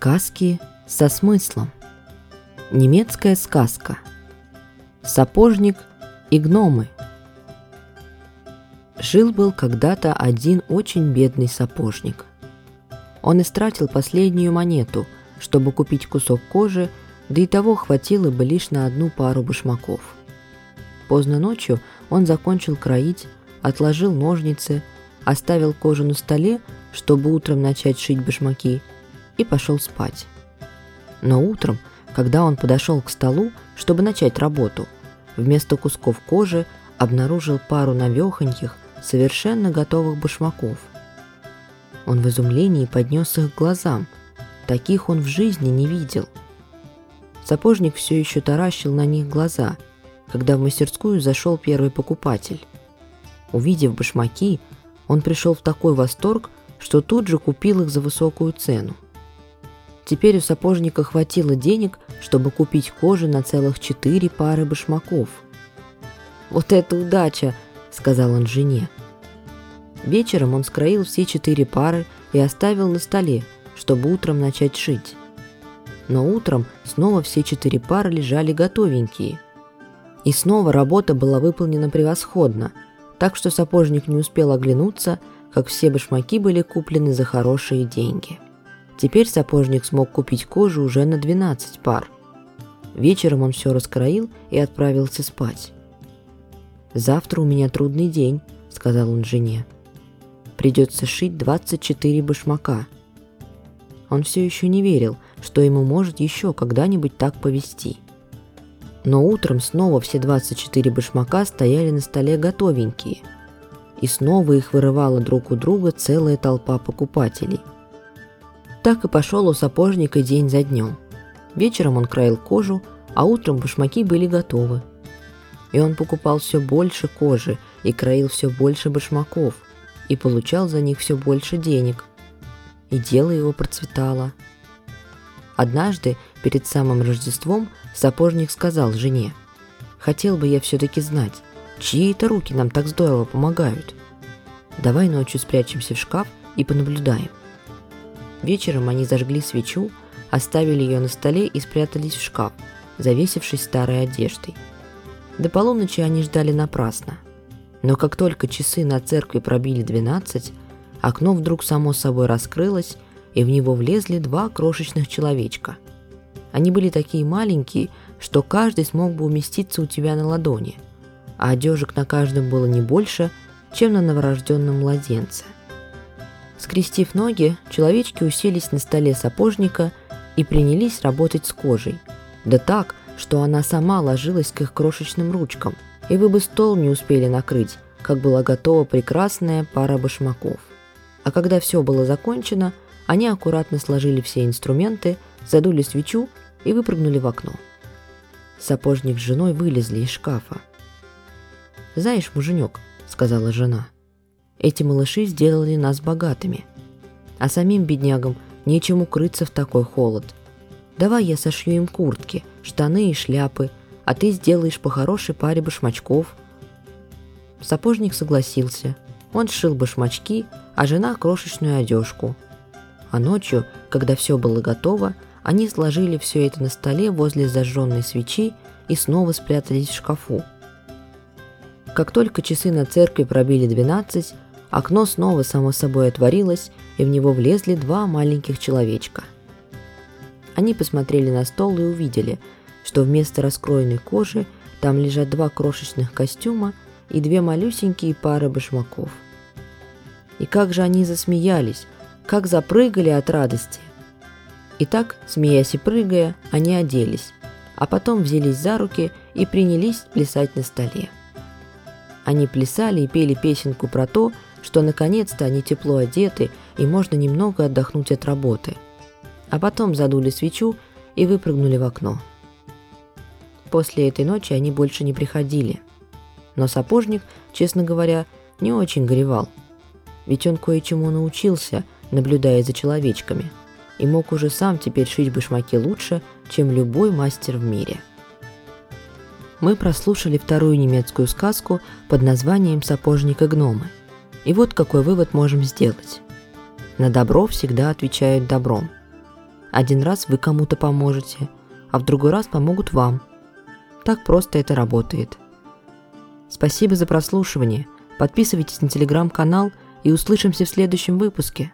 Сказки со смыслом. Немецкая сказка. Сапожник и гномы. Жил-был когда-то один очень бедный сапожник. Он истратил последнюю монету, чтобы купить кусок кожи, да и того хватило бы лишь на одну пару башмаков. Поздно ночью он закончил кроить, отложил ножницы, оставил кожу на столе, чтобы утром начать шить башмаки – и пошел спать. Но утром, когда он подошел к столу, чтобы начать работу, вместо кусков кожи обнаружил пару навехоньких, совершенно готовых башмаков. Он в изумлении поднес их к глазам. Таких он в жизни не видел. Сапожник все еще таращил на них глаза, когда в мастерскую зашел первый покупатель. Увидев башмаки, он пришел в такой восторг, что тут же купил их за высокую цену. Теперь у сапожника хватило денег, чтобы купить кожи на целых четыре пары башмаков. «Вот это удача!» – сказал он жене. Вечером он скроил все четыре пары и оставил на столе, чтобы утром начать шить. Но утром снова все четыре пары лежали готовенькие. И снова работа была выполнена превосходно, так что сапожник не успел оглянуться, как все башмаки были куплены за хорошие деньги. Теперь сапожник смог купить кожу уже на 12 пар. Вечером он все раскроил и отправился спать. «Завтра у меня трудный день», — сказал он жене. «Придется шить 24 башмака». Он все еще не верил, что ему может еще когда-нибудь так повести. Но утром снова все 24 башмака стояли на столе готовенькие. И снова их вырывала друг у друга целая толпа покупателей – так и пошел у сапожника день за днем. Вечером он краил кожу, а утром башмаки были готовы. И он покупал все больше кожи и краил все больше башмаков, и получал за них все больше денег. И дело его процветало. Однажды, перед самым Рождеством, сапожник сказал жене, «Хотел бы я все-таки знать, чьи это руки нам так здорово помогают. Давай ночью спрячемся в шкаф и понаблюдаем. Вечером они зажгли свечу, оставили ее на столе и спрятались в шкаф, завесившись старой одеждой. До полуночи они ждали напрасно. Но как только часы на церкви пробили 12, окно вдруг само собой раскрылось, и в него влезли два крошечных человечка. Они были такие маленькие, что каждый смог бы уместиться у тебя на ладони, а одежек на каждом было не больше, чем на новорожденном младенце – Скрестив ноги, человечки уселись на столе сапожника и принялись работать с кожей. Да так, что она сама ложилась к их крошечным ручкам, и вы бы стол не успели накрыть, как была готова прекрасная пара башмаков. А когда все было закончено, они аккуратно сложили все инструменты, задули свечу и выпрыгнули в окно. Сапожник с женой вылезли из шкафа. «Знаешь, муженек», — сказала жена, — эти малыши сделали нас богатыми. А самим беднягам нечем укрыться в такой холод. Давай я сошью им куртки, штаны и шляпы, а ты сделаешь по хорошей паре башмачков. Сапожник согласился. Он сшил башмачки, а жена крошечную одежку. А ночью, когда все было готово, они сложили все это на столе возле зажженной свечи и снова спрятались в шкафу. Как только часы на церкви пробили 12, Окно снова само собой отворилось, и в него влезли два маленьких человечка. Они посмотрели на стол и увидели, что вместо раскроенной кожи там лежат два крошечных костюма и две малюсенькие пары башмаков. И как же они засмеялись, как запрыгали от радости. И так, смеясь и прыгая, они оделись, а потом взялись за руки и принялись плясать на столе. Они плясали и пели песенку про то, что наконец-то они тепло одеты и можно немного отдохнуть от работы. А потом задули свечу и выпрыгнули в окно. После этой ночи они больше не приходили. Но сапожник, честно говоря, не очень горевал. Ведь он кое-чему научился, наблюдая за человечками, и мог уже сам теперь шить башмаки лучше, чем любой мастер в мире. Мы прослушали вторую немецкую сказку под названием «Сапожник и гномы». И вот какой вывод можем сделать. На добро всегда отвечают добром. Один раз вы кому-то поможете, а в другой раз помогут вам. Так просто это работает. Спасибо за прослушивание. Подписывайтесь на телеграм-канал и услышимся в следующем выпуске.